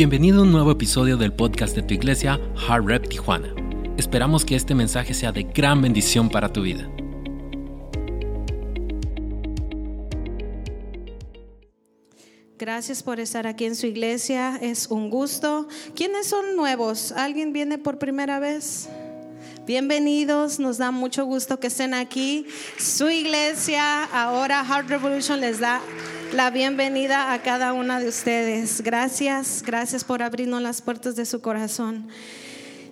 Bienvenido a un nuevo episodio del podcast de tu iglesia, Hard Rep Tijuana. Esperamos que este mensaje sea de gran bendición para tu vida. Gracias por estar aquí en su iglesia, es un gusto. ¿Quiénes son nuevos? ¿Alguien viene por primera vez? Bienvenidos, nos da mucho gusto que estén aquí. Su iglesia, ahora Heart Revolution, les da la bienvenida a cada una de ustedes. Gracias, gracias por abrirnos las puertas de su corazón.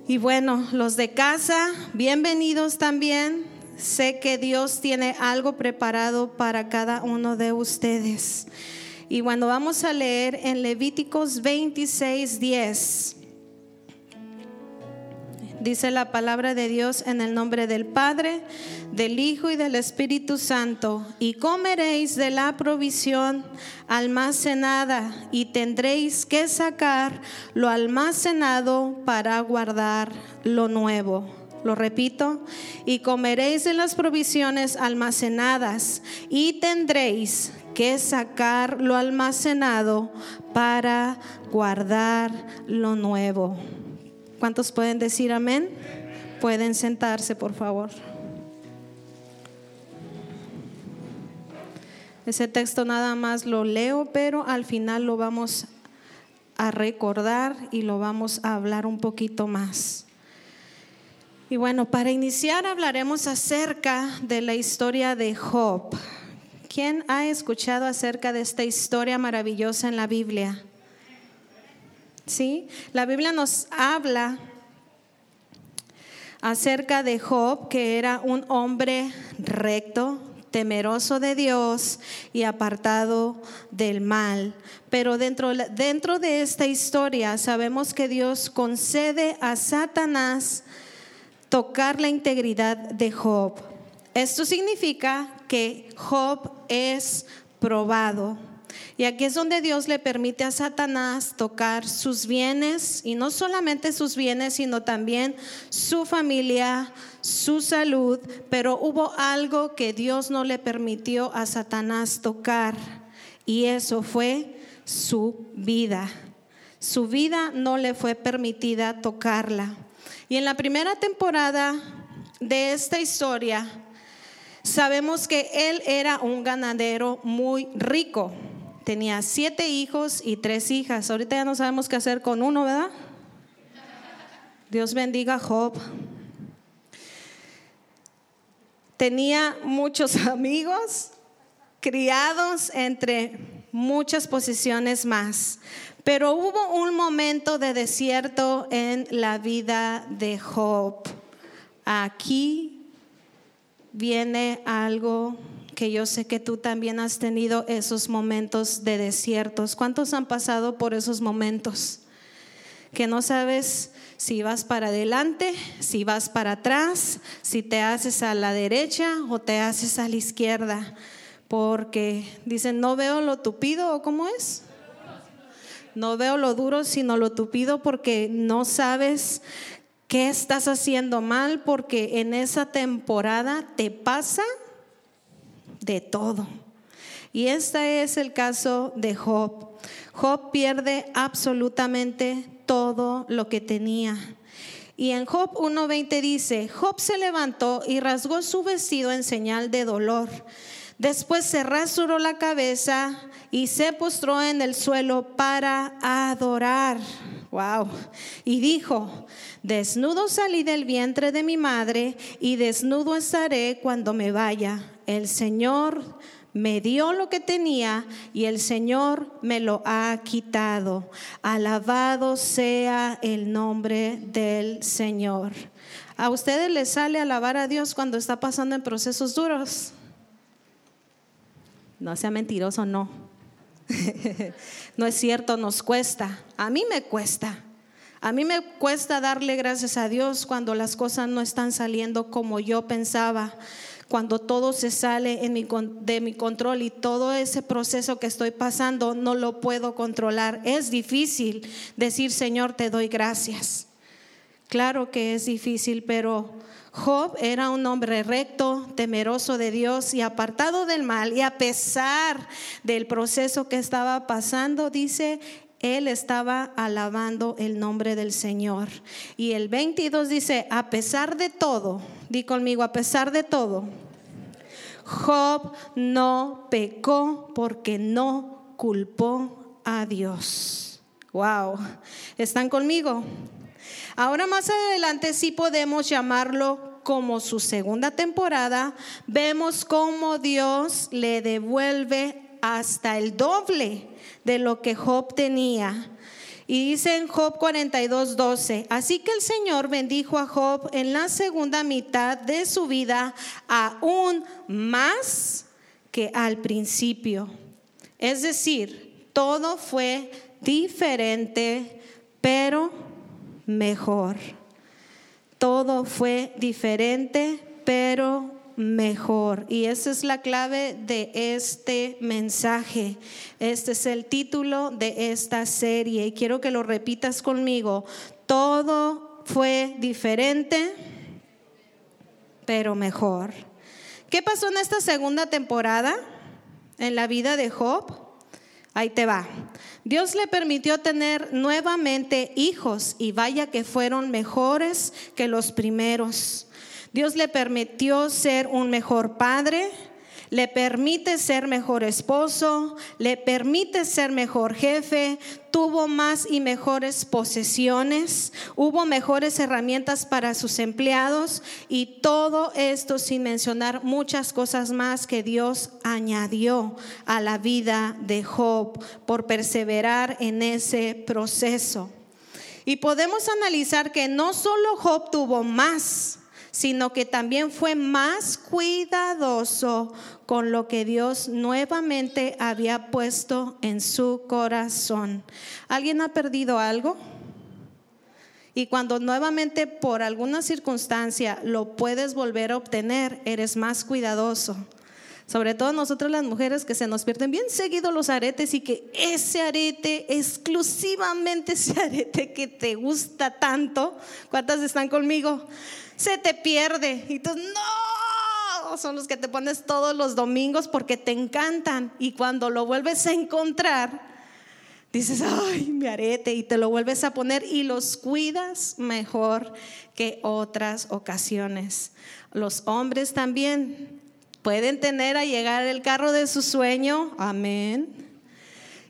Y bueno, los de casa, bienvenidos también. Sé que Dios tiene algo preparado para cada uno de ustedes. Y bueno, vamos a leer en Levíticos 26, 10. Dice la palabra de Dios en el nombre del Padre, del Hijo y del Espíritu Santo. Y comeréis de la provisión almacenada y tendréis que sacar lo almacenado para guardar lo nuevo. Lo repito, y comeréis de las provisiones almacenadas y tendréis que sacar lo almacenado para guardar lo nuevo. ¿Cuántos pueden decir amén? Pueden sentarse, por favor. Ese texto nada más lo leo, pero al final lo vamos a recordar y lo vamos a hablar un poquito más. Y bueno, para iniciar hablaremos acerca de la historia de Job. ¿Quién ha escuchado acerca de esta historia maravillosa en la Biblia? ¿Sí? La Biblia nos habla acerca de Job, que era un hombre recto, temeroso de Dios y apartado del mal. Pero dentro, dentro de esta historia sabemos que Dios concede a Satanás tocar la integridad de Job. Esto significa que Job es probado. Y aquí es donde Dios le permite a Satanás tocar sus bienes, y no solamente sus bienes, sino también su familia, su salud, pero hubo algo que Dios no le permitió a Satanás tocar, y eso fue su vida. Su vida no le fue permitida tocarla. Y en la primera temporada de esta historia, sabemos que él era un ganadero muy rico tenía siete hijos y tres hijas. Ahorita ya no sabemos qué hacer con uno, ¿verdad? Dios bendiga a Job. Tenía muchos amigos, criados entre muchas posiciones más. Pero hubo un momento de desierto en la vida de Job. Aquí viene algo que yo sé que tú también has tenido esos momentos de desiertos. ¿Cuántos han pasado por esos momentos? Que no sabes si vas para adelante, si vas para atrás, si te haces a la derecha o te haces a la izquierda. Porque dicen, no veo lo tupido o cómo es. No veo lo duro, sino lo tupido porque no sabes qué estás haciendo mal, porque en esa temporada te pasa de todo. Y este es el caso de Job. Job pierde absolutamente todo lo que tenía. Y en Job 1.20 dice, Job se levantó y rasgó su vestido en señal de dolor. Después se rasuró la cabeza y se postró en el suelo para adorar. Wow. Y dijo, desnudo salí del vientre de mi madre y desnudo estaré cuando me vaya. El Señor me dio lo que tenía y el Señor me lo ha quitado. Alabado sea el nombre del Señor. ¿A ustedes les sale alabar a Dios cuando está pasando en procesos duros? No sea mentiroso, no. no es cierto, nos cuesta. A mí me cuesta. A mí me cuesta darle gracias a Dios cuando las cosas no están saliendo como yo pensaba cuando todo se sale de mi control y todo ese proceso que estoy pasando no lo puedo controlar. Es difícil decir, Señor, te doy gracias. Claro que es difícil, pero Job era un hombre recto, temeroso de Dios y apartado del mal. Y a pesar del proceso que estaba pasando, dice, él estaba alabando el nombre del Señor. Y el 22 dice, a pesar de todo, di conmigo, a pesar de todo, Job no pecó porque no culpó a Dios. Wow, ¿están conmigo? Ahora más adelante sí podemos llamarlo como su segunda temporada. Vemos cómo Dios le devuelve hasta el doble de lo que Job tenía. Y dice en Job 42, 12, así que el Señor bendijo a Job en la segunda mitad de su vida aún más que al principio. Es decir, todo fue diferente, pero mejor. Todo fue diferente, pero mejor. Y esa es la clave de este mensaje. Este es el título de esta serie. Y quiero que lo repitas conmigo. Todo fue diferente, pero mejor. ¿Qué pasó en esta segunda temporada en la vida de Job? Ahí te va. Dios le permitió tener nuevamente hijos y vaya que fueron mejores que los primeros. Dios le permitió ser un mejor padre, le permite ser mejor esposo, le permite ser mejor jefe, tuvo más y mejores posesiones, hubo mejores herramientas para sus empleados y todo esto sin mencionar muchas cosas más que Dios añadió a la vida de Job por perseverar en ese proceso. Y podemos analizar que no solo Job tuvo más, sino que también fue más cuidadoso con lo que Dios nuevamente había puesto en su corazón. ¿Alguien ha perdido algo? Y cuando nuevamente por alguna circunstancia lo puedes volver a obtener, eres más cuidadoso. Sobre todo nosotros las mujeres que se nos pierden bien seguido los aretes y que ese arete, exclusivamente ese arete que te gusta tanto, ¿cuántas están conmigo? Se te pierde. Y tú, no, son los que te pones todos los domingos porque te encantan. Y cuando lo vuelves a encontrar, dices, ay, mi arete, y te lo vuelves a poner y los cuidas mejor que otras ocasiones. Los hombres también pueden tener a llegar el carro de su sueño, amén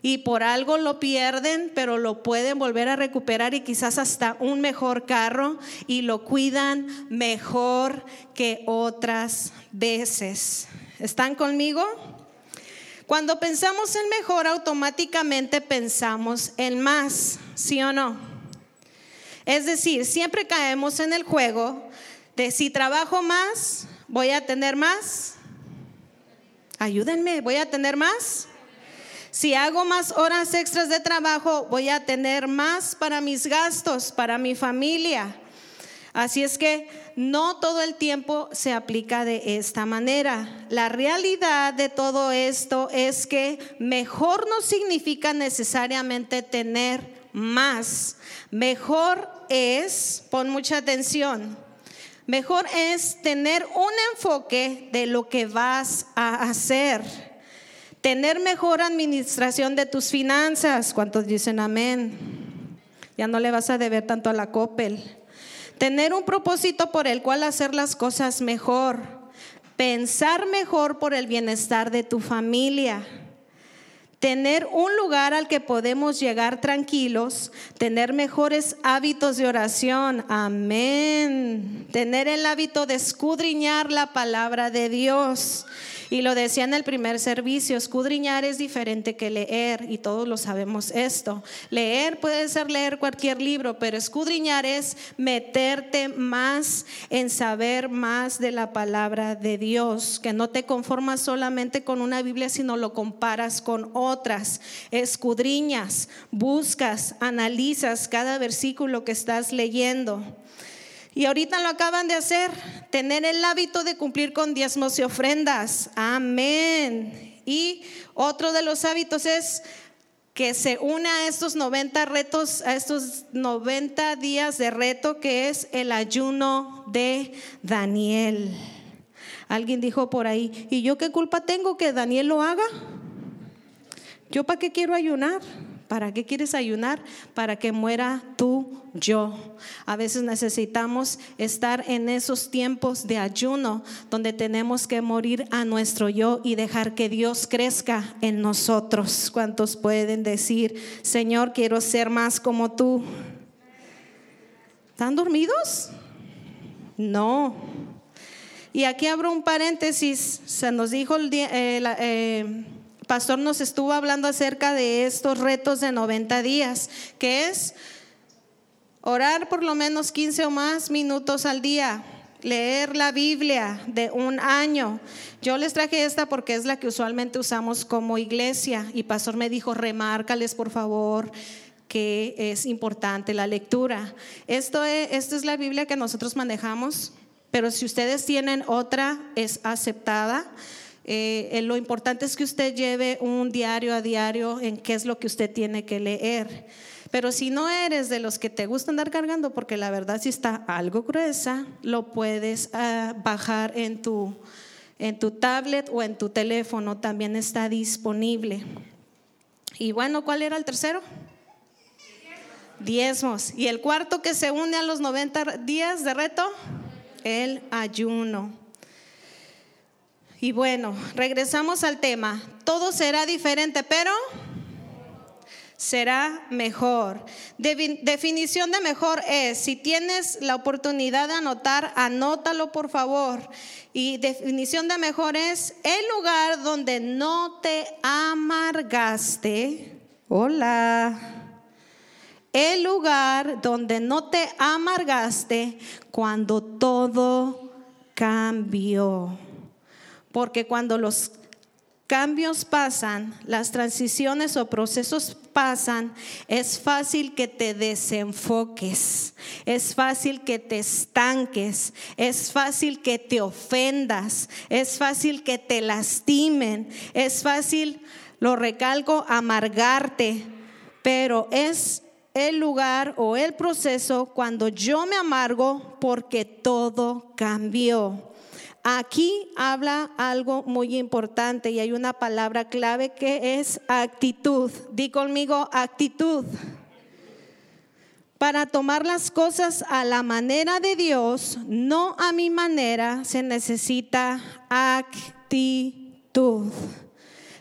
y por algo lo pierden, pero lo pueden volver a recuperar y quizás hasta un mejor carro y lo cuidan mejor que otras veces. ¿Están conmigo? Cuando pensamos en mejor, automáticamente pensamos en más, ¿sí o no? Es decir, siempre caemos en el juego de si trabajo más, voy a tener más. Ayúdenme, voy a tener más. Si hago más horas extras de trabajo, voy a tener más para mis gastos, para mi familia. Así es que no todo el tiempo se aplica de esta manera. La realidad de todo esto es que mejor no significa necesariamente tener más. Mejor es, pon mucha atención, mejor es tener un enfoque de lo que vas a hacer. Tener mejor administración de tus finanzas. ¿Cuántos dicen amén? Ya no le vas a deber tanto a la Coppel. Tener un propósito por el cual hacer las cosas mejor. Pensar mejor por el bienestar de tu familia tener un lugar al que podemos llegar tranquilos, tener mejores hábitos de oración, amén, tener el hábito de escudriñar la palabra de Dios y lo decía en el primer servicio, escudriñar es diferente que leer y todos lo sabemos esto. Leer puede ser leer cualquier libro, pero escudriñar es meterte más en saber más de la palabra de Dios, que no te conformas solamente con una Biblia, sino lo comparas con otras. Escudriñas, buscas, analizas cada versículo que estás leyendo. Y ahorita lo acaban de hacer, tener el hábito de cumplir con diezmos y ofrendas. Amén. Y otro de los hábitos es que se une a estos 90 retos, a estos 90 días de reto que es el ayuno de Daniel. Alguien dijo por ahí, ¿y yo qué culpa tengo que Daniel lo haga? ¿Yo para qué quiero ayunar? ¿Para qué quieres ayunar? Para que muera tu yo. A veces necesitamos estar en esos tiempos de ayuno donde tenemos que morir a nuestro yo y dejar que Dios crezca en nosotros. ¿Cuántos pueden decir, Señor, quiero ser más como tú? ¿Están dormidos? No. Y aquí abro un paréntesis. Se nos dijo el día... Eh, eh, pastor nos estuvo hablando acerca de estos retos de 90 días, que es orar por lo menos 15 o más minutos al día, leer la Biblia de un año. Yo les traje esta porque es la que usualmente usamos como iglesia y pastor me dijo, remárcales por favor que es importante la lectura. Esto es, esto es la Biblia que nosotros manejamos, pero si ustedes tienen otra, es aceptada. Eh, eh, lo importante es que usted lleve un diario a diario en qué es lo que usted tiene que leer. Pero si no eres de los que te gusta andar cargando, porque la verdad si está algo gruesa, lo puedes ah, bajar en tu, en tu tablet o en tu teléfono, también está disponible. Y bueno, ¿cuál era el tercero? Diezmos. Y el cuarto que se une a los 90 días de reto, el ayuno. Y bueno, regresamos al tema. Todo será diferente, pero será mejor. definición de mejor es, si tienes la oportunidad de anotar, anótalo por favor. Y definición de mejor es el lugar donde no te amargaste. Hola. El lugar donde no te amargaste cuando todo cambió. Porque cuando los cambios pasan, las transiciones o procesos pasan, es fácil que te desenfoques, es fácil que te estanques, es fácil que te ofendas, es fácil que te lastimen, es fácil, lo recalco, amargarte, pero es el lugar o el proceso cuando yo me amargo porque todo cambió. Aquí habla algo muy importante y hay una palabra clave que es actitud. Di conmigo actitud. Para tomar las cosas a la manera de Dios, no a mi manera, se necesita actitud.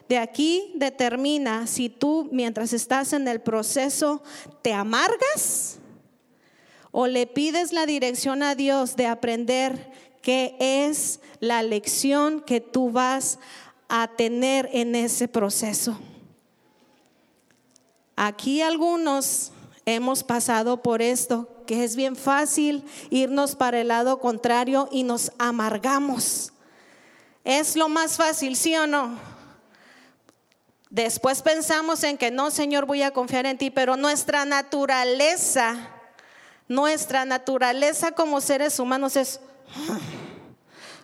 De aquí determina si tú mientras estás en el proceso te amargas o le pides la dirección a Dios de aprender qué es la lección que tú vas a tener en ese proceso. Aquí algunos hemos pasado por esto, que es bien fácil irnos para el lado contrario y nos amargamos. Es lo más fácil, ¿sí o no? Después pensamos en que no, Señor, voy a confiar en ti, pero nuestra naturaleza, nuestra naturaleza como seres humanos es,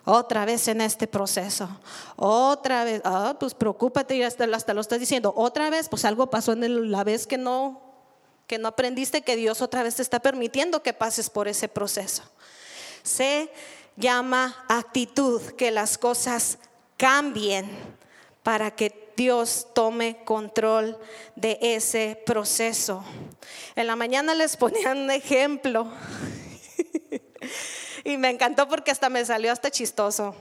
otra vez en este proceso, otra vez, ah, pues preocúpate y hasta, lo estás diciendo, otra vez, pues algo pasó en la vez que no, que no aprendiste, que Dios otra vez te está permitiendo que pases por ese proceso. Se llama actitud, que las cosas cambien para que Dios tome control de ese proceso. En la mañana les ponían un ejemplo y me encantó porque hasta me salió hasta chistoso.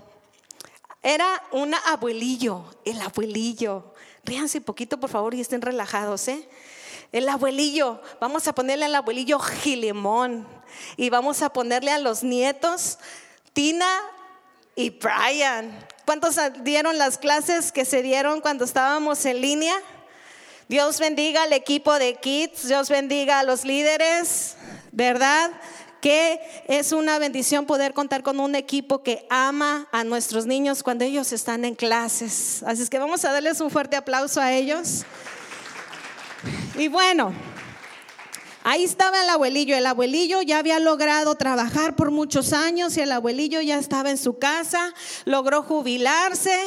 Era un abuelillo, el abuelillo. Ríanse un poquito, por favor, y estén relajados, ¿eh? El abuelillo, vamos a ponerle al abuelillo Gilemón y vamos a ponerle a los nietos Tina y Brian. ¿Cuántos dieron las clases que se dieron cuando estábamos en línea? Dios bendiga al equipo de Kids, Dios bendiga a los líderes, ¿verdad? Que es una bendición poder contar con un equipo que ama a nuestros niños cuando ellos están en clases. Así es que vamos a darles un fuerte aplauso a ellos. Y bueno, Ahí estaba el abuelillo. El abuelillo ya había logrado trabajar por muchos años y el abuelillo ya estaba en su casa, logró jubilarse,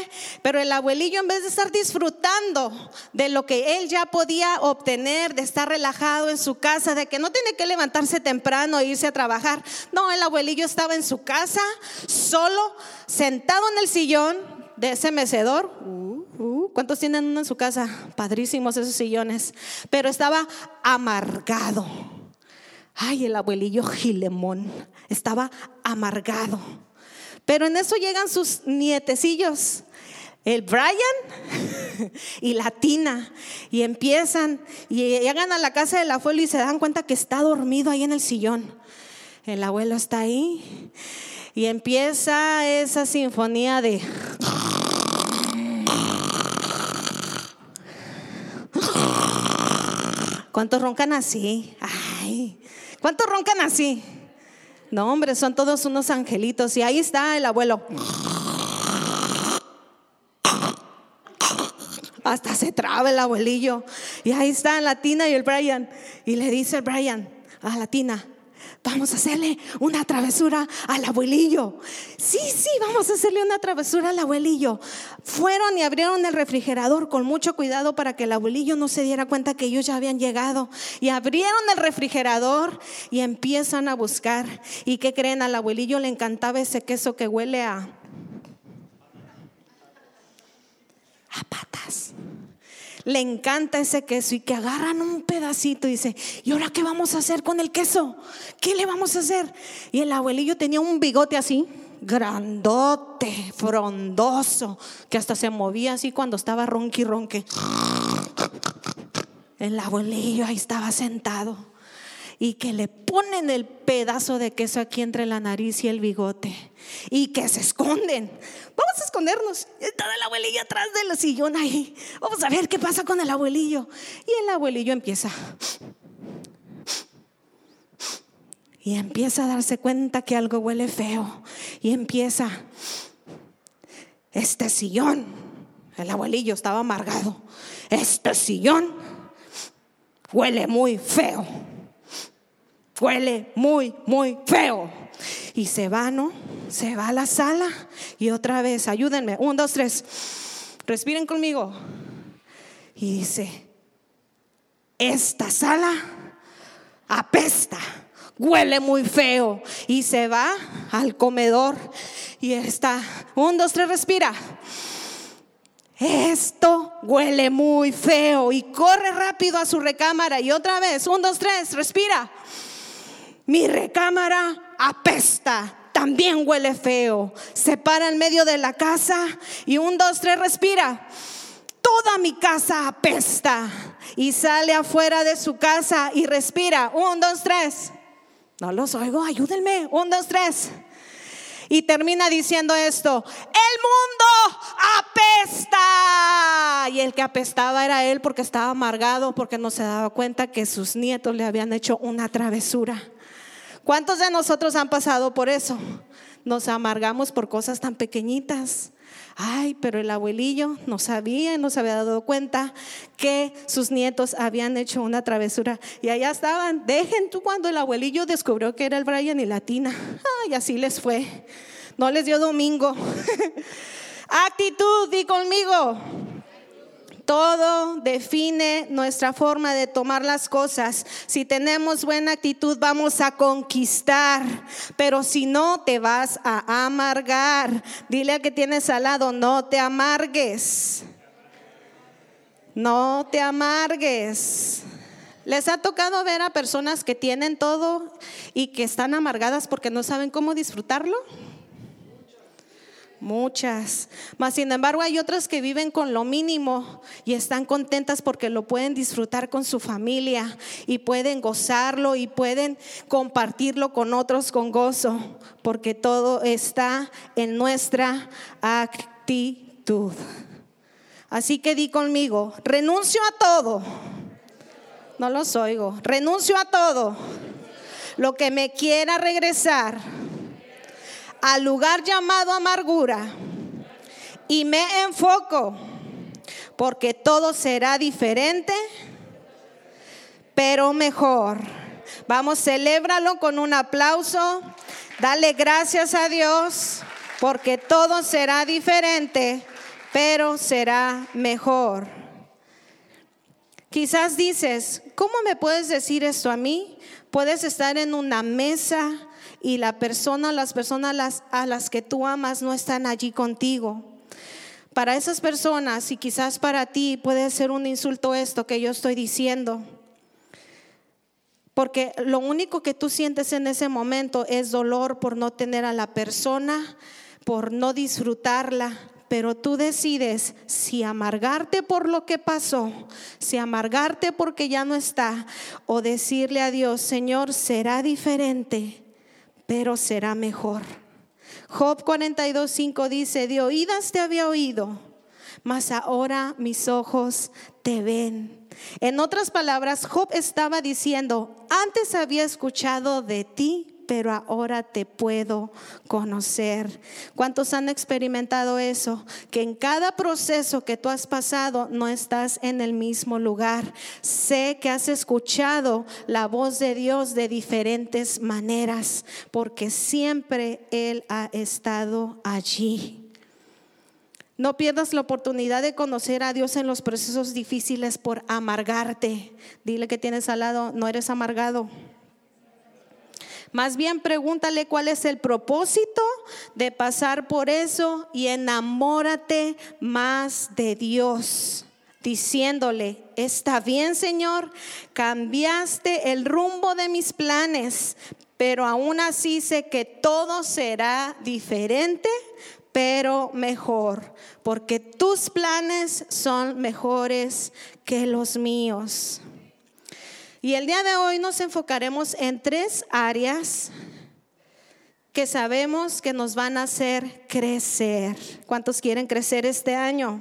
pero el abuelillo en vez de estar disfrutando de lo que él ya podía obtener, de estar relajado en su casa, de que no tiene que levantarse temprano e irse a trabajar, no, el abuelillo estaba en su casa, solo, sentado en el sillón de ese mecedor. Uh, Uh, ¿Cuántos tienen uno en su casa? Padrísimos esos sillones. Pero estaba amargado. Ay, el abuelillo Gilemón estaba amargado. Pero en eso llegan sus nietecillos, el Brian y la Tina, y empiezan y llegan a la casa del abuelo y se dan cuenta que está dormido ahí en el sillón. El abuelo está ahí y empieza esa sinfonía de... ¿Cuántos roncan así? Ay, ¿cuántos roncan así? No, hombre, son todos unos angelitos. Y ahí está el abuelo. Hasta se traba el abuelillo. Y ahí está la Tina y el Brian. Y le dice el Brian a la Tina, vamos a hacerle una travesura al abuelillo. Sí, sí, vamos a hacerle una travesura al abuelillo. Fueron y abrieron el refrigerador con mucho cuidado para que el abuelillo no se diera cuenta que ellos ya habían llegado. Y abrieron el refrigerador y empiezan a buscar. ¿Y qué creen? Al abuelillo le encantaba ese queso que huele a... A patas le encanta ese queso y que agarran un pedacito y dice, ¿y ahora qué vamos a hacer con el queso? ¿Qué le vamos a hacer? Y el abuelillo tenía un bigote así, grandote, frondoso, que hasta se movía así cuando estaba ronqui ronque. El abuelillo ahí estaba sentado y que le ponen el pedazo de queso aquí entre la nariz y el bigote y que se esconden. Vamos a escondernos. Está el abuelillo atrás del sillón ahí. Vamos a ver qué pasa con el abuelillo. Y el abuelillo empieza. Y empieza a darse cuenta que algo huele feo. Y empieza. Este sillón. El abuelillo estaba amargado. Este sillón huele muy feo huele muy, muy feo. Y se va, ¿no? Se va a la sala y otra vez, ayúdenme, un, dos, tres, respiren conmigo. Y dice, esta sala apesta, huele muy feo. Y se va al comedor y está, un, dos, tres, respira. Esto huele muy feo y corre rápido a su recámara y otra vez, un, dos, tres, respira mi recámara apesta, también huele feo. Se para en medio de la casa y un, dos, tres, respira. Toda mi casa apesta. Y sale afuera de su casa y respira. Un, dos, tres. No los oigo, ayúdenme. Un, dos, tres. Y termina diciendo esto, el mundo apesta. Y el que apestaba era él porque estaba amargado, porque no se daba cuenta que sus nietos le habían hecho una travesura. ¿Cuántos de nosotros han pasado por eso? Nos amargamos por cosas tan pequeñitas. Ay, pero el abuelillo no sabía, no se había dado cuenta que sus nietos habían hecho una travesura. Y allá estaban. Dejen tú cuando el abuelillo descubrió que era el Brian y la Tina. Ay, así les fue. No les dio domingo. Actitud, di conmigo. Todo define nuestra forma de tomar las cosas. Si tenemos buena actitud, vamos a conquistar. Pero si no, te vas a amargar. Dile a que tienes al lado, no te amargues. No te amargues. ¿Les ha tocado ver a personas que tienen todo y que están amargadas porque no saben cómo disfrutarlo? Muchas. Mas sin embargo hay otras que viven con lo mínimo y están contentas porque lo pueden disfrutar con su familia y pueden gozarlo y pueden compartirlo con otros con gozo, porque todo está en nuestra actitud. Así que di conmigo, renuncio a todo. No los oigo. Renuncio a todo. Lo que me quiera regresar al lugar llamado amargura y me enfoco porque todo será diferente, pero mejor. Vamos, celébralo con un aplauso. Dale gracias a Dios porque todo será diferente, pero será mejor. Quizás dices, ¿cómo me puedes decir esto a mí? Puedes estar en una mesa y la persona, las personas a las que tú amas no están allí contigo. Para esas personas y quizás para ti puede ser un insulto esto que yo estoy diciendo. Porque lo único que tú sientes en ese momento es dolor por no tener a la persona, por no disfrutarla, pero tú decides si amargarte por lo que pasó, si amargarte porque ya no está, o decirle a Dios, Señor, será diferente, pero será mejor. Job 42.5 dice, de oídas te había oído, mas ahora mis ojos te ven. En otras palabras, Job estaba diciendo, antes había escuchado de ti, pero ahora te puedo conocer. ¿Cuántos han experimentado eso? Que en cada proceso que tú has pasado no estás en el mismo lugar. Sé que has escuchado la voz de Dios de diferentes maneras, porque siempre Él ha estado allí. No pierdas la oportunidad de conocer a Dios en los procesos difíciles por amargarte. Dile que tienes al lado, no eres amargado. Más bien pregúntale cuál es el propósito de pasar por eso y enamórate más de Dios diciéndole, está bien Señor, cambiaste el rumbo de mis planes, pero aún así sé que todo será diferente, pero mejor, porque tus planes son mejores que los míos. Y el día de hoy nos enfocaremos en tres áreas que sabemos que nos van a hacer crecer. ¿Cuántos quieren crecer este año?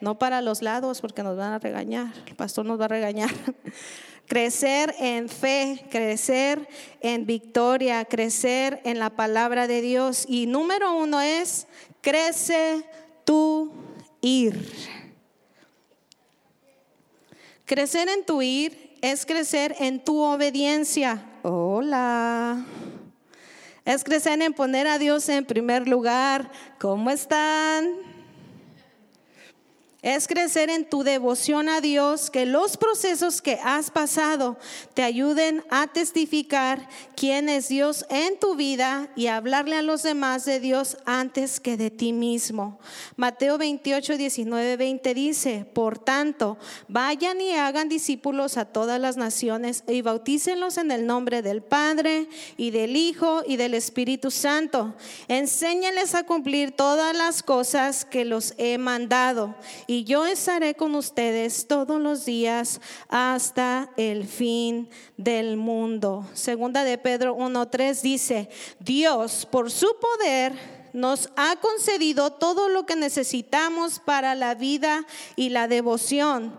No para los lados porque nos van a regañar, el pastor nos va a regañar. crecer en fe, crecer en victoria, crecer en la palabra de Dios. Y número uno es, crece tu ir. Crecer en tu ir es crecer en tu obediencia. Hola. Es crecer en poner a Dios en primer lugar. ¿Cómo están? Es crecer en tu devoción a Dios, que los procesos que has pasado te ayuden a testificar quién es Dios en tu vida y hablarle a los demás de Dios antes que de ti mismo. Mateo 28, 19, 20 dice, por tanto, vayan y hagan discípulos a todas las naciones y bautícenlos en el nombre del Padre y del Hijo y del Espíritu Santo. Enséñenles a cumplir todas las cosas que los he mandado y yo estaré con ustedes todos los días hasta el fin del mundo. Segunda de Pedro 1.3 dice, Dios por su poder nos ha concedido todo lo que necesitamos para la vida y la devoción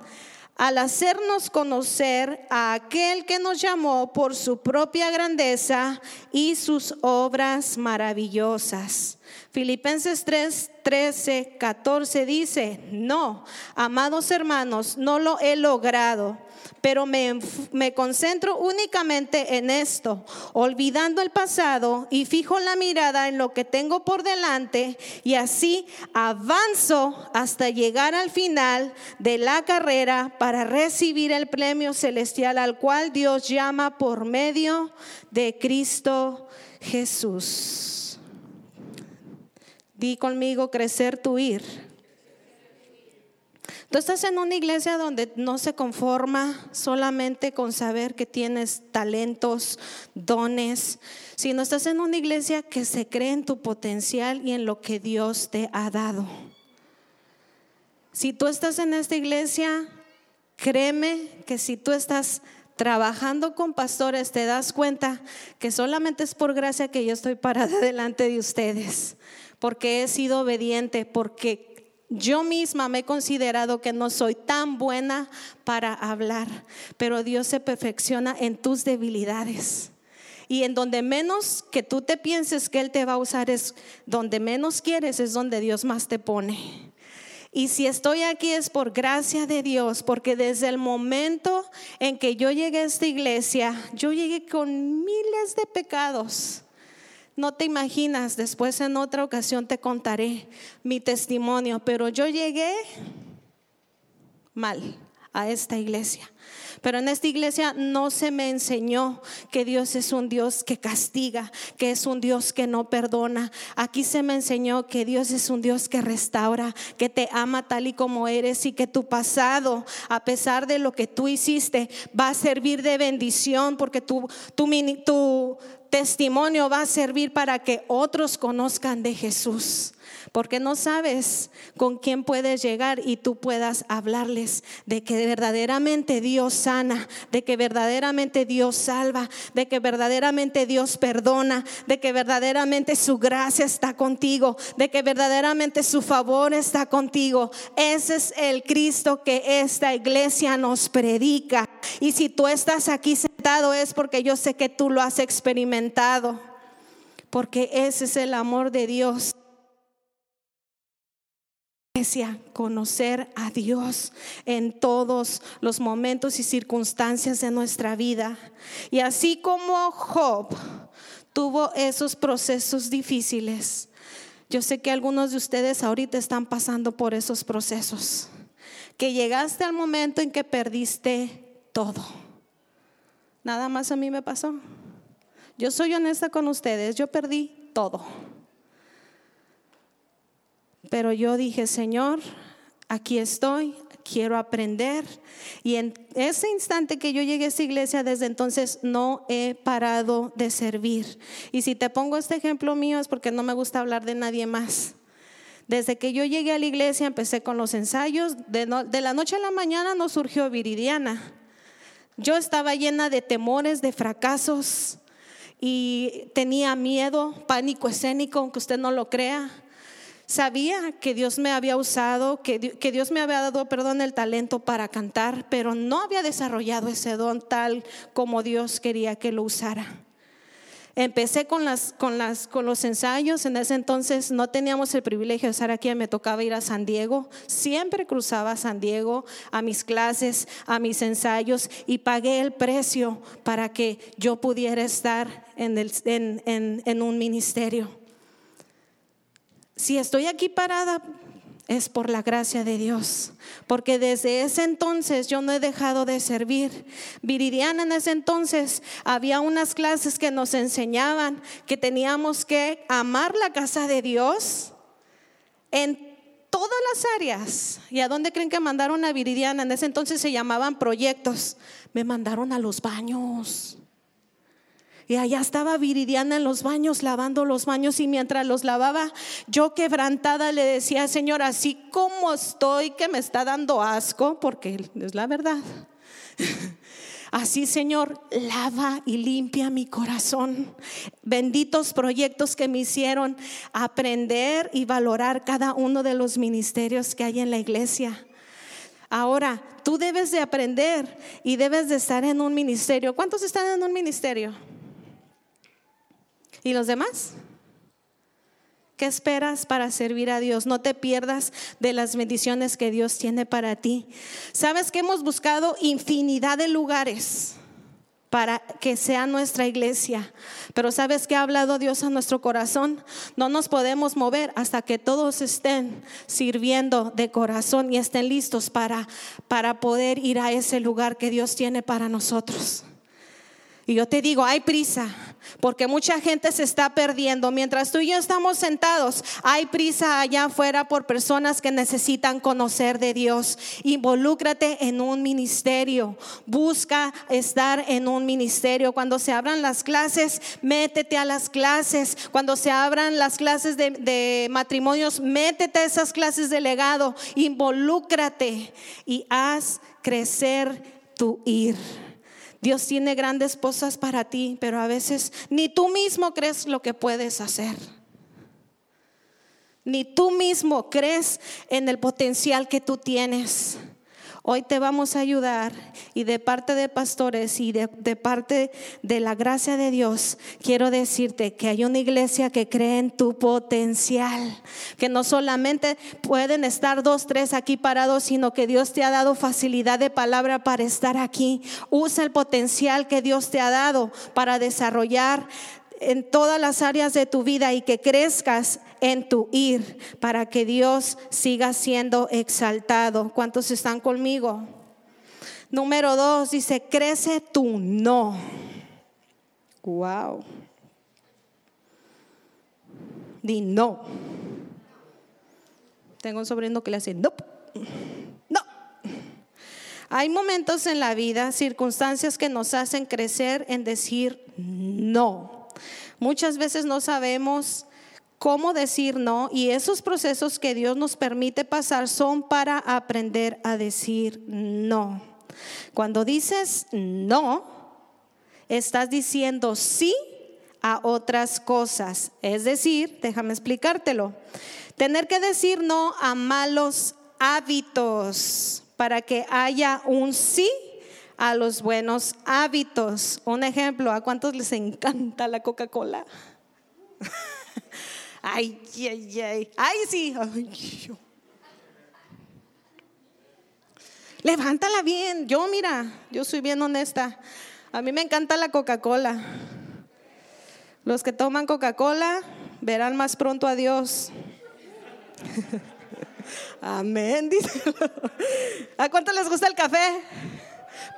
al hacernos conocer a aquel que nos llamó por su propia grandeza y sus obras maravillosas. Filipenses 3, 13, 14 dice, no, amados hermanos, no lo he logrado pero me, me, concentro únicamente en esto, olvidando el pasado y fijo la mirada en lo que tengo por delante y así avanzo hasta llegar al final de la carrera para recibir el premio celestial al cual Dios llama por medio de Cristo Jesús. Di conmigo crecer tu ir. Tú estás en una iglesia donde no se conforma solamente con saber que tienes talentos, dones, sino estás en una iglesia que se cree en tu potencial y en lo que Dios te ha dado. Si tú estás en esta iglesia, créeme que si tú estás trabajando con pastores, te das cuenta que solamente es por gracia que yo estoy parada delante de ustedes, porque he sido obediente, porque yo misma me he considerado que no soy tan buena para hablar, pero Dios se perfecciona en tus debilidades. Y en donde menos que tú te pienses que Él te va a usar es donde menos quieres, es donde Dios más te pone. Y si estoy aquí es por gracia de Dios, porque desde el momento en que yo llegué a esta iglesia, yo llegué con miles de pecados no te imaginas, después en otra ocasión te contaré mi testimonio, pero yo llegué mal a esta iglesia. Pero en esta iglesia no se me enseñó que Dios es un Dios que castiga, que es un Dios que no perdona. Aquí se me enseñó que Dios es un Dios que restaura, que te ama tal y como eres y que tu pasado, a pesar de lo que tú hiciste, va a servir de bendición porque tu, tu, tu testimonio va a servir para que otros conozcan de Jesús porque no sabes con quién puedes llegar y tú puedas hablarles de que verdaderamente Dios sana, de que verdaderamente Dios salva, de que verdaderamente Dios perdona, de que verdaderamente su gracia está contigo, de que verdaderamente su favor está contigo. Ese es el Cristo que esta iglesia nos predica. Y si tú estás aquí es porque yo sé que tú lo has experimentado, porque ese es el amor de Dios conocer a Dios en todos los momentos y circunstancias de nuestra vida. Y así como Job tuvo esos procesos difíciles, yo sé que algunos de ustedes ahorita están pasando por esos procesos, que llegaste al momento en que perdiste todo. Nada más a mí me pasó. Yo soy honesta con ustedes, yo perdí todo. Pero yo dije, Señor, aquí estoy, quiero aprender. Y en ese instante que yo llegué a esta iglesia, desde entonces no he parado de servir. Y si te pongo este ejemplo mío es porque no me gusta hablar de nadie más. Desde que yo llegué a la iglesia empecé con los ensayos. De, de la noche a la mañana no surgió Viridiana. Yo estaba llena de temores, de fracasos y tenía miedo, pánico escénico, aunque usted no lo crea. Sabía que Dios me había usado, que, Dios me había dado, perdón, el talento para cantar, pero no había desarrollado ese don tal como Dios quería que lo usara. Empecé con, las, con, las, con los ensayos, en ese entonces no teníamos el privilegio de estar aquí, me tocaba ir a San Diego, siempre cruzaba San Diego a mis clases, a mis ensayos y pagué el precio para que yo pudiera estar en, el, en, en un ministerio. Si estoy aquí parada es por la gracia de Dios, porque desde ese entonces yo no he dejado de servir. Viridiana en ese entonces había unas clases que nos enseñaban que teníamos que amar la casa de Dios en todas las áreas. ¿Y a dónde creen que mandaron a Viridiana? En ese entonces se llamaban proyectos. Me mandaron a los baños. Y allá estaba Viridiana en los baños, lavando los baños y mientras los lavaba, yo quebrantada le decía, Señor, así como estoy, que me está dando asco, porque es la verdad. Así, Señor, lava y limpia mi corazón. Benditos proyectos que me hicieron aprender y valorar cada uno de los ministerios que hay en la iglesia. Ahora, tú debes de aprender y debes de estar en un ministerio. ¿Cuántos están en un ministerio? ¿Y los demás? ¿Qué esperas para servir a Dios? No te pierdas de las bendiciones que Dios tiene para ti. Sabes que hemos buscado infinidad de lugares para que sea nuestra iglesia. Pero ¿sabes que ha hablado Dios a nuestro corazón? No nos podemos mover hasta que todos estén sirviendo de corazón y estén listos para, para poder ir a ese lugar que Dios tiene para nosotros. Y yo te digo, hay prisa, porque mucha gente se está perdiendo. Mientras tú y yo estamos sentados, hay prisa allá afuera por personas que necesitan conocer de Dios. Involúcrate en un ministerio, busca estar en un ministerio. Cuando se abran las clases, métete a las clases. Cuando se abran las clases de, de matrimonios, métete a esas clases de legado. Involúcrate y haz crecer tu ir. Dios tiene grandes cosas para ti, pero a veces ni tú mismo crees lo que puedes hacer. Ni tú mismo crees en el potencial que tú tienes. Hoy te vamos a ayudar y de parte de pastores y de, parte de la gracia de Dios, quiero decirte que hay una iglesia que cree en tu potencial, que no solamente pueden estar dos, tres aquí parados, sino que Dios te ha dado facilidad de palabra para estar aquí. Usa el potencial que Dios te ha dado para desarrollar en todas las áreas de tu vida y que crezcas en tu ir para que Dios siga siendo exaltado. ¿Cuántos están conmigo? Número dos dice, crece tu no. Wow. Di no. Tengo un sobrino que le hace no. No. Hay momentos en la vida, circunstancias que nos hacen crecer en decir no. Muchas veces no sabemos cómo decir no y esos procesos que Dios nos permite pasar son para aprender a decir no. Cuando dices no, estás diciendo sí a otras cosas. Es decir, déjame explicártelo. Tener que decir no a malos hábitos para que haya un sí a los buenos hábitos. Un ejemplo, ¿a cuántos les encanta la Coca-Cola? ay, ay, ay, ay, sí. Levántala bien. Yo, mira, yo soy bien honesta. A mí me encanta la Coca-Cola. Los que toman Coca-Cola verán más pronto a Dios. Amén. ¿A cuánto les gusta el café?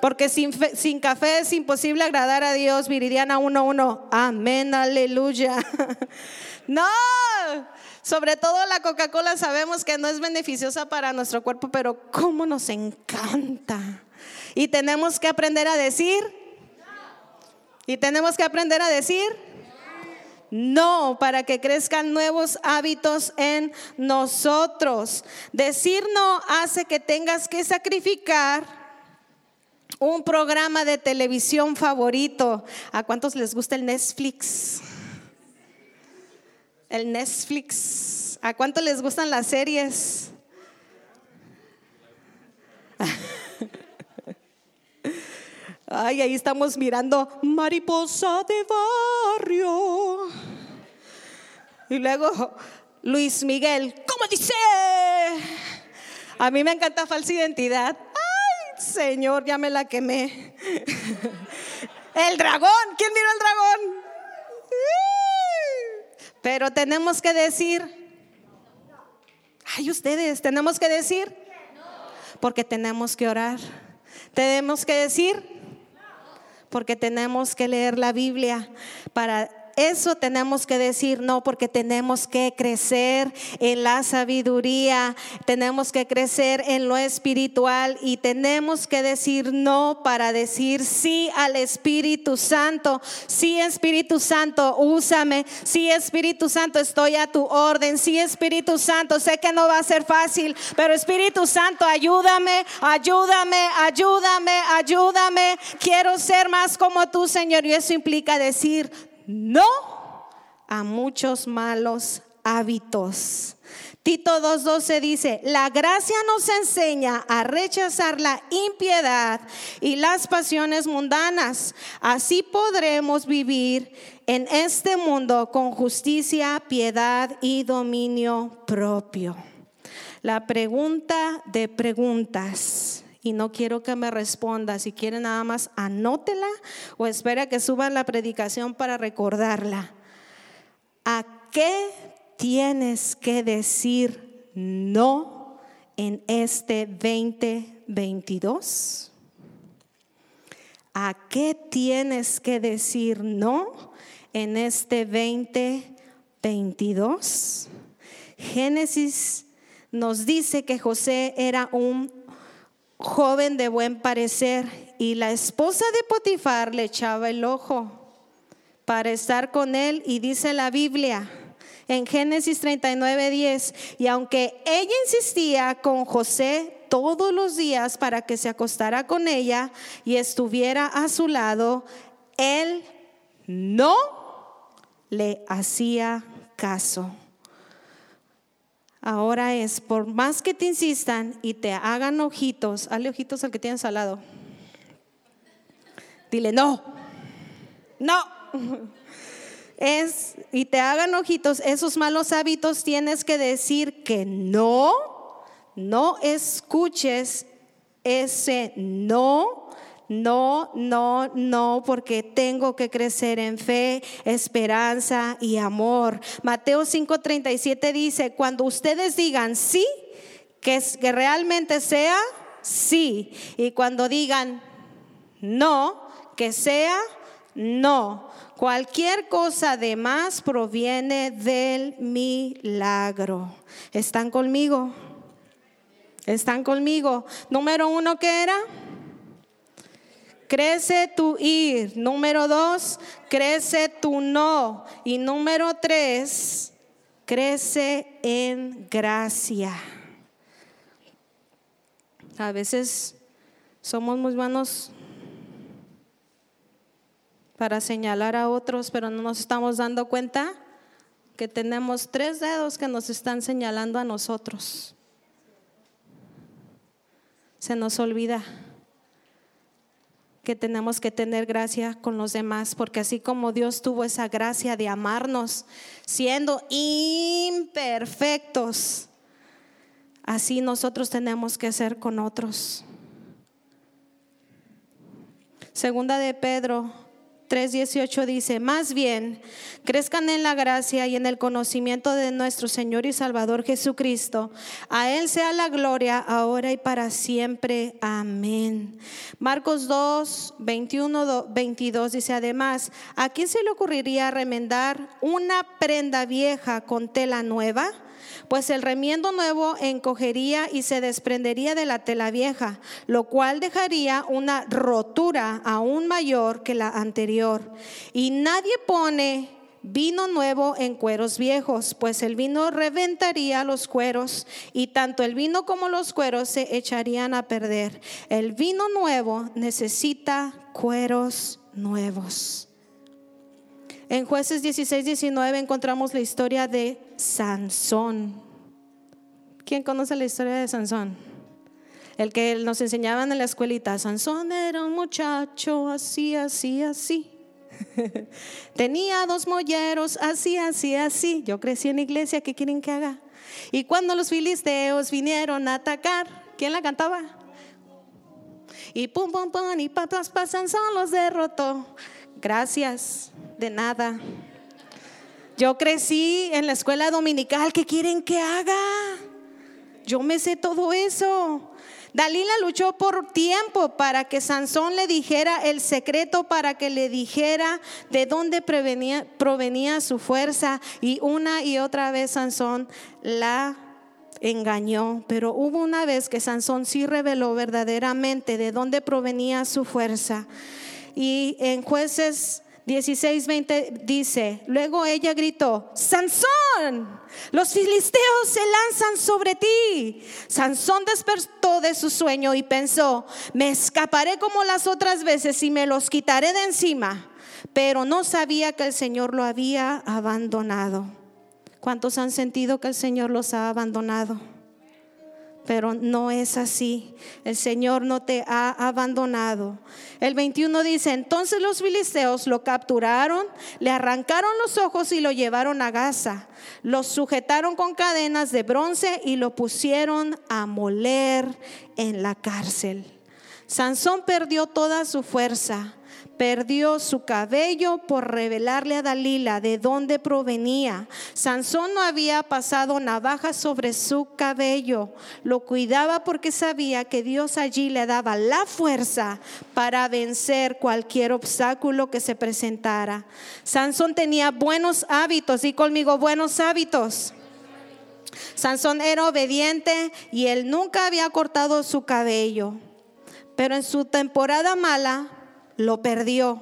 Porque sin, café es imposible agradar a Dios. Viridiana 1.1. Amén, aleluya. No, sobre todo la Coca-Cola sabemos que no es beneficiosa para nuestro cuerpo, pero cómo nos encanta. Y tenemos que aprender a decir. Y tenemos que aprender a decir. No, para que crezcan nuevos hábitos en nosotros. Decir no hace que tengas que sacrificar un programa de televisión favorito. ¿A cuántos les gusta el Netflix? El Netflix. ¿A cuántos les gustan las series? Ay, ahí estamos mirando Mariposa de Barrio. Y luego Luis Miguel, ¿cómo dice? A mí me encanta falsa identidad. Señor, ya me la quemé. El dragón, ¿quién miró el dragón? Pero tenemos que decir, ay ustedes, tenemos que decir, porque tenemos que orar. Tenemos que decir, porque tenemos que leer la Biblia para eso tenemos que decir no porque tenemos que crecer en la sabiduría, tenemos que crecer en lo espiritual y tenemos que decir no para decir sí al Espíritu Santo. Sí, Espíritu Santo, úsame. Sí, Espíritu Santo, estoy a tu orden. Sí, Espíritu Santo, sé que no va a ser fácil, pero Espíritu Santo, ayúdame, ayúdame, ayúdame, ayúdame. Quiero ser más como tú, Señor. Y eso implica decir no a muchos malos hábitos. Tito 2.12 dice, la gracia nos enseña a rechazar la impiedad y las pasiones mundanas. Así podremos vivir en este mundo con justicia, piedad y dominio propio. La pregunta de preguntas y no quiero que me responda. Si quiere nada más anótela o espera que suba la predicación para recordarla. ¿A qué tienes que decir no en este 2022? ¿A qué tienes que decir no en este 2022? Génesis nos dice que José era un joven de buen parecer y la esposa de Potifar le echaba el ojo para estar con él y dice la Biblia en Génesis 39, 10, y aunque ella insistía con José todos los días para que se acostara con ella y estuviera a su lado, él no le hacía caso. Ahora es, por más que te insistan y te hagan ojitos, hazle ojitos al que tienes al lado. Dile, no, no. Es, y te hagan ojitos, esos malos hábitos tienes que decir que no, no escuches ese no no, no, no, porque tengo que crecer en fe, esperanza y amor. Mateo 5:37 dice, cuando ustedes digan sí, que, que realmente sea sí. Y cuando digan no, que sea no. Cualquier cosa de más proviene del milagro. ¿Están conmigo? ¿Están conmigo? Número uno, ¿qué era? Crece tu ir. Número dos, crece tu no. Y número tres, crece en gracia. A veces somos muy buenos para señalar a otros, pero no nos estamos dando cuenta que tenemos tres dedos que nos están señalando a nosotros. Se nos olvida que tenemos que tener gracia con los demás, porque así como Dios tuvo esa gracia de amarnos siendo imperfectos, así nosotros tenemos que ser con otros. Segunda de Pedro 3:18 dice, más bien, crezcan en la gracia y en el conocimiento de nuestro Señor y Salvador Jesucristo. A Él sea la gloria ahora y para siempre. Amén. Marcos 2, 21, 22 dice, además, ¿a quién se le ocurriría remendar una prenda vieja con tela nueva? Pues el remiendo nuevo encogería y se desprendería de la tela vieja, lo cual dejaría una rotura aún mayor que la anterior. Y nadie pone vino nuevo en cueros viejos, pues el vino reventaría los cueros y tanto el vino como los cueros se echarían a perder. El vino nuevo necesita cueros nuevos. En jueces 16, 19 encontramos la historia de Sansón. ¿Quién conoce la historia de Sansón? El que nos enseñaban en la escuelita. Sansón era un muchacho así, así, así. Tenía dos molleros así, así, así. Yo crecí en iglesia, ¿qué quieren que haga? Y cuando los filisteos vinieron a atacar, ¿quién la cantaba? Y pum, pum, pum, y patas para Sansón los derrotó. Gracias, de nada. Yo crecí en la escuela dominical, ¿qué quieren que haga? Yo me sé todo eso. Dalila luchó por tiempo para que Sansón le dijera el secreto, para que le dijera de dónde provenía, su fuerza. Y una y otra vez Sansón la engañó. Pero hubo una vez que Sansón sí reveló verdaderamente de dónde provenía su fuerza. Y en jueces 16:20 dice, luego ella gritó, Sansón, los filisteos se lanzan sobre ti. Sansón despertó de su sueño y pensó, me escaparé como las otras veces y me los quitaré de encima. Pero no sabía que el Señor lo había abandonado. ¿Cuántos han sentido que el Señor los ha abandonado? Pero no es así. El Señor no te ha abandonado. El 21 dice, entonces los filisteos lo capturaron, le arrancaron los ojos y lo llevaron a Gaza. Lo sujetaron con cadenas de bronce y lo pusieron a moler en la cárcel. Sansón perdió toda su fuerza perdió su cabello por revelarle a Dalila de dónde provenía. Sansón no había pasado navaja sobre su cabello, lo cuidaba porque sabía que Dios allí le daba la fuerza para vencer cualquier obstáculo que se presentara. Sansón tenía buenos hábitos, y conmigo buenos hábitos. Sansón era obediente y él nunca había cortado su cabello. Pero en su temporada mala, lo perdió.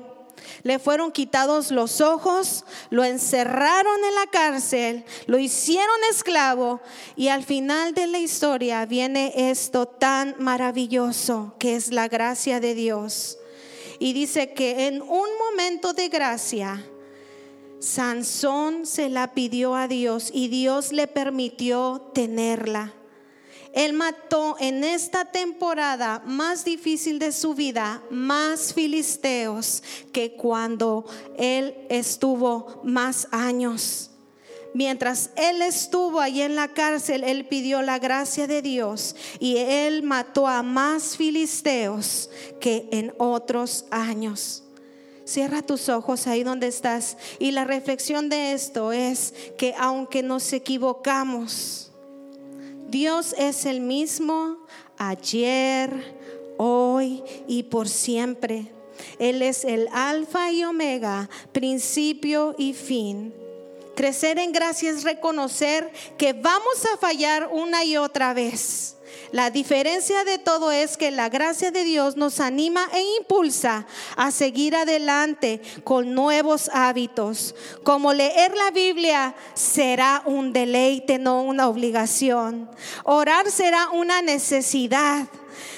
Le fueron quitados los ojos, lo encerraron en la cárcel, lo hicieron esclavo y al final de la historia viene esto tan maravilloso que es la gracia de Dios. Y dice que en un momento de gracia, Sansón se la pidió a Dios y Dios le permitió tenerla. Él mató en esta temporada más difícil de su vida más filisteos que cuando él estuvo más años. Mientras él estuvo ahí en la cárcel, él pidió la gracia de Dios y él mató a más filisteos que en otros años. Cierra tus ojos ahí donde estás. Y la reflexión de esto es que aunque nos equivocamos, Dios es el mismo ayer, hoy y por siempre. Él es el alfa y omega, principio y fin. Crecer en gracia es reconocer que vamos a fallar una y otra vez. La diferencia de todo es que la gracia de Dios nos anima e impulsa a seguir adelante con nuevos hábitos. Como leer la Biblia será un deleite, no una obligación. Orar será una necesidad.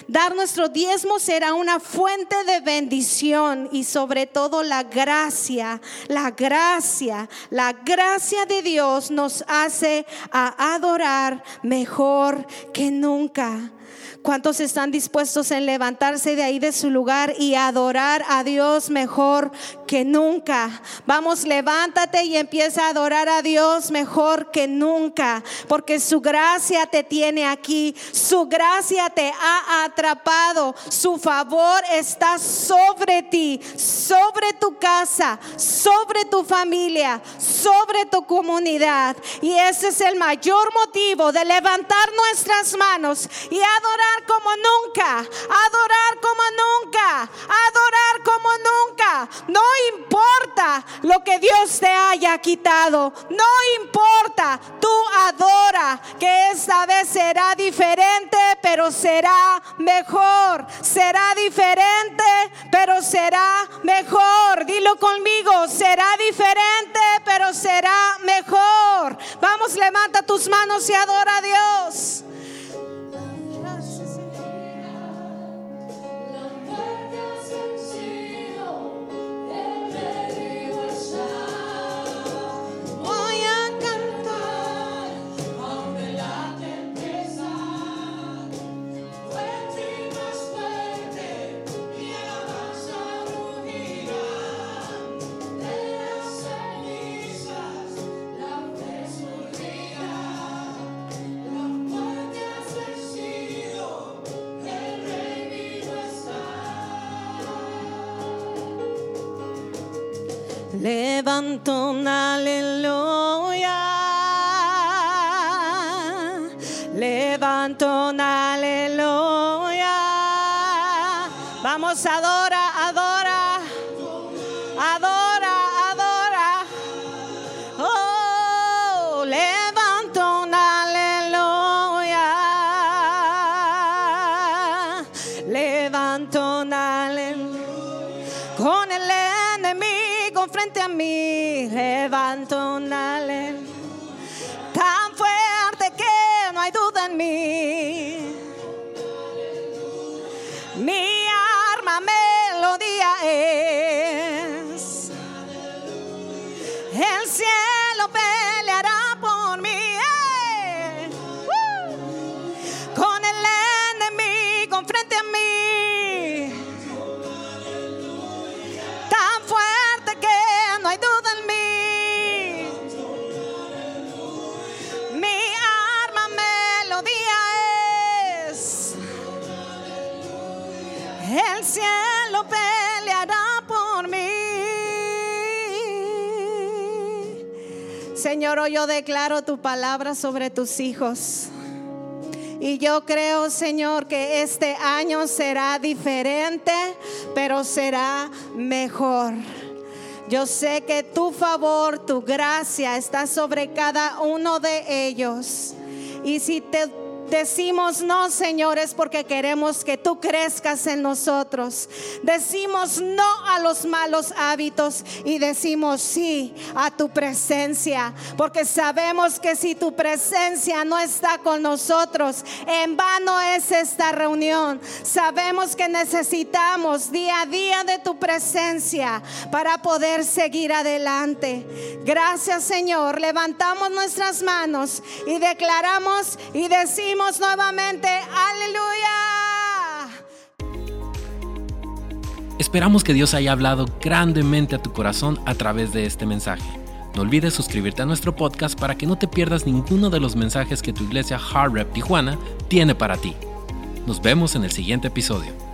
Dar nuestro diezmo será una fuente de bendición y sobre todo la gracia, la gracia, la gracia de Dios nos hace a adorar mejor que nunca. ¿Cuántos están dispuestos en levantarse de ahí de su lugar y adorar a Dios mejor que nunca? Vamos, levántate y empieza a adorar a Dios mejor que nunca, porque su gracia te tiene aquí, su gracia te ha atrapado, su favor está sobre ti, sobre tu casa, sobre tu familia, sobre tu comunidad. Y ese es el mayor motivo de levantar nuestras manos y adorar como nunca, adorar como nunca, adorar como nunca. No importa lo que Dios te haya quitado, no importa, tú adora que esta vez será diferente, pero será mejor. Será diferente, pero será mejor. Dilo conmigo, será diferente, pero será mejor. Vamos, levanta tus manos y adora a Dios. Levanto un aleluya. Levanto un aleluya. Vamos, adora, El cielo peleará por mí. Señor, hoy yo declaro tu palabra sobre tus hijos. Y yo creo, Señor, que este año será diferente, pero será mejor. Yo sé que tu favor, tu gracia está sobre cada uno de ellos. Y si te decimos no, Señor, es porque queremos que tú crezcas en nosotros. Decimos no a los malos hábitos y decimos sí a tu presencia, porque sabemos que si tu presencia no está con nosotros, en vano es esta reunión. Sabemos que necesitamos día a día de tu presencia para poder seguir adelante. Gracias, Señor. Levantamos nuestras manos y declaramos y decimos nuevamente, aleluya. Esperamos que Dios haya hablado grandemente a tu corazón a través de este mensaje. No olvides suscribirte a nuestro podcast para que no te pierdas ninguno de los mensajes que tu iglesia Hard Rep Tijuana tiene para ti. Nos vemos en el siguiente episodio.